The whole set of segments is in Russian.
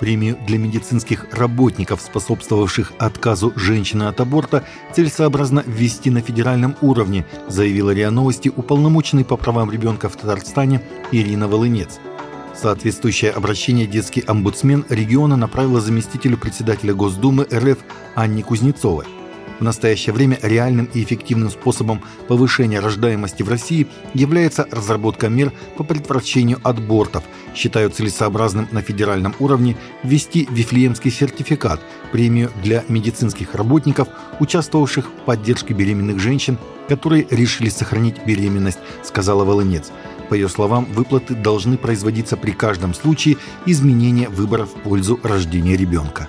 Премию для медицинских работников, способствовавших отказу женщины от аборта, целесообразно ввести на федеральном уровне, заявила РИА Новости уполномоченный по правам ребенка в Татарстане Ирина Волынец. Соответствующее обращение детский омбудсмен региона направила заместителю председателя Госдумы РФ Анне Кузнецовой. В настоящее время реальным и эффективным способом повышения рождаемости в России является разработка мер по предотвращению абортов. Считают целесообразным на федеральном уровне ввести Вифлеемский сертификат, премию для медицинских работников, участвовавших в поддержке беременных женщин, которые решили сохранить беременность, сказала Волынец. По ее словам, выплаты должны производиться при каждом случае изменения выбора в пользу рождения ребенка.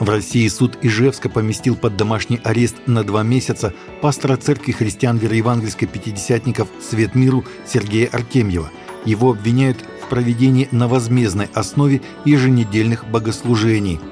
В России суд Ижевска поместил под домашний арест на два месяца пастора церкви христиан вероевангельской пятидесятников «Свет миру» Сергея Артемьева. Его обвиняют в проведении на возмездной основе еженедельных богослужений –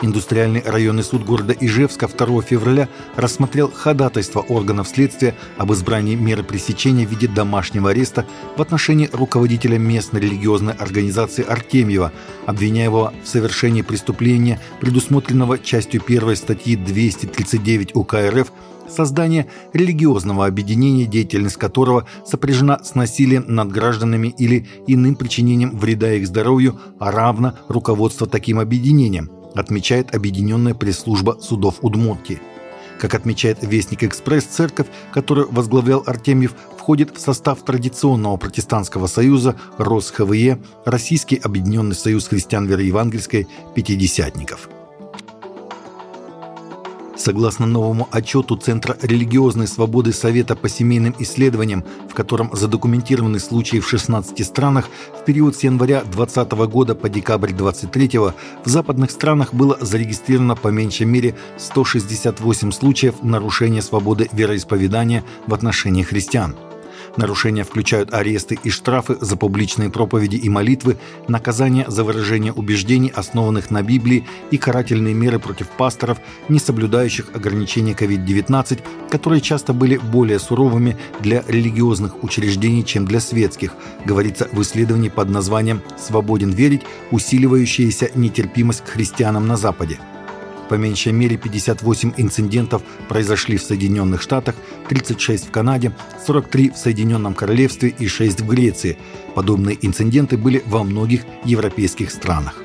Индустриальный районный суд города Ижевска 2 февраля рассмотрел ходатайство органов следствия об избрании меры пресечения в виде домашнего ареста в отношении руководителя местной религиозной организации Артемьева, обвиняемого в совершении преступления, предусмотренного частью 1 статьи 239 УК РФ создание религиозного объединения, деятельность которого сопряжена с насилием над гражданами или иным причинением вреда их здоровью, а равно руководство таким объединением – отмечает Объединенная пресс-служба судов Удмуртии. Как отмечает Вестник Экспресс, церковь, которую возглавлял Артемьев, входит в состав традиционного протестантского союза РосХВЕ, Российский Объединенный Союз Христиан Вероевангельской Пятидесятников. Согласно новому отчету Центра религиозной свободы Совета по семейным исследованиям, в котором задокументированы случаи в 16 странах, в период с января 2020 года по декабрь 2023 в западных странах было зарегистрировано по меньшей мере 168 случаев нарушения свободы вероисповедания в отношении христиан – Нарушения включают аресты и штрафы за публичные проповеди и молитвы, наказания за выражение убеждений, основанных на Библии, и карательные меры против пасторов, не соблюдающих ограничения COVID-19, которые часто были более суровыми для религиозных учреждений, чем для светских, говорится в исследовании под названием «Свободен верить. Усиливающаяся нетерпимость к христианам на Западе». По меньшей мере 58 инцидентов произошли в Соединенных Штатах, 36 в Канаде, 43 в Соединенном Королевстве и 6 в Греции. Подобные инциденты были во многих европейских странах.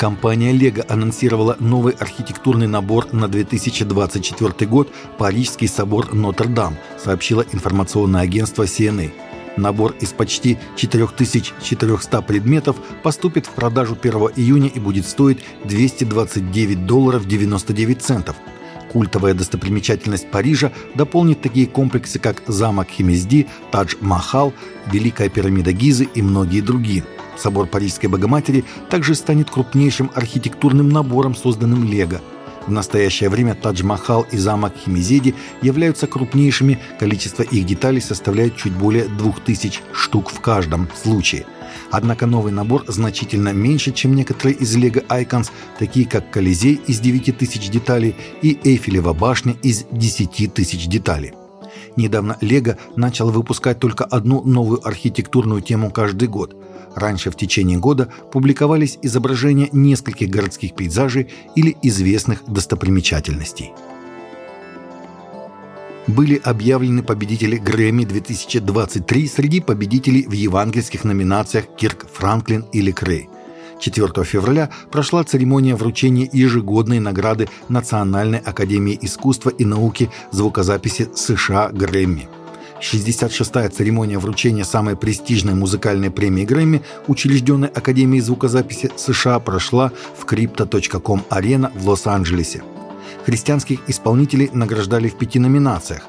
Компания Lego анонсировала новый архитектурный набор на 2024 год «Парижский собор Нотр-Дам», сообщило информационное агентство CNA. Набор из почти 4400 предметов поступит в продажу 1 июня и будет стоить 229 долларов 99 центов. Культовая достопримечательность Парижа дополнит такие комплексы, как замок Химезди, Тадж-Махал, Великая пирамида Гизы и многие другие. Собор Парижской Богоматери также станет крупнейшим архитектурным набором, созданным Лего – в настоящее время Тадж-Махал и замок Химизеди являются крупнейшими, количество их деталей составляет чуть более 2000 штук в каждом случае. Однако новый набор значительно меньше, чем некоторые из Lego Icons, такие как Колизей из 9000 деталей и Эйфелева башня из 10 тысяч деталей. Недавно Лего начал выпускать только одну новую архитектурную тему каждый год – Раньше в течение года публиковались изображения нескольких городских пейзажей или известных достопримечательностей. Были объявлены победители Грэмми 2023 среди победителей в евангельских номинациях Кирк Франклин или Крей. 4 февраля прошла церемония вручения ежегодной награды Национальной академии искусства и науки звукозаписи США Грэмми. 66-я церемония вручения самой престижной музыкальной премии Грэмми, учрежденной Академией звукозаписи США, прошла в Crypto.com Арена в Лос-Анджелесе. Христианских исполнителей награждали в пяти номинациях.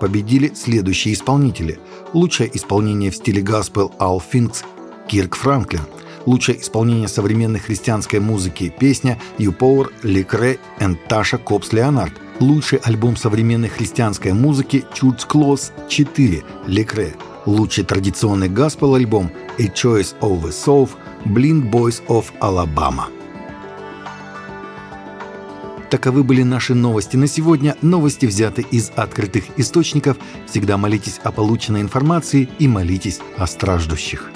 Победили следующие исполнители. Лучшее исполнение в стиле госпел Ал Финкс Кирк Франклин. Лучшее исполнение современной христианской музыки песня «You Power» Лекре и Таша Копс Леонард – Лучший альбом современной христианской музыки Church Close 4 Лекре. Лучший традиционный гаспел-альбом A Choice of the Soul Blind Boys of Alabama. Таковы были наши новости на сегодня. Новости взяты из открытых источников. Всегда молитесь о полученной информации и молитесь о страждущих.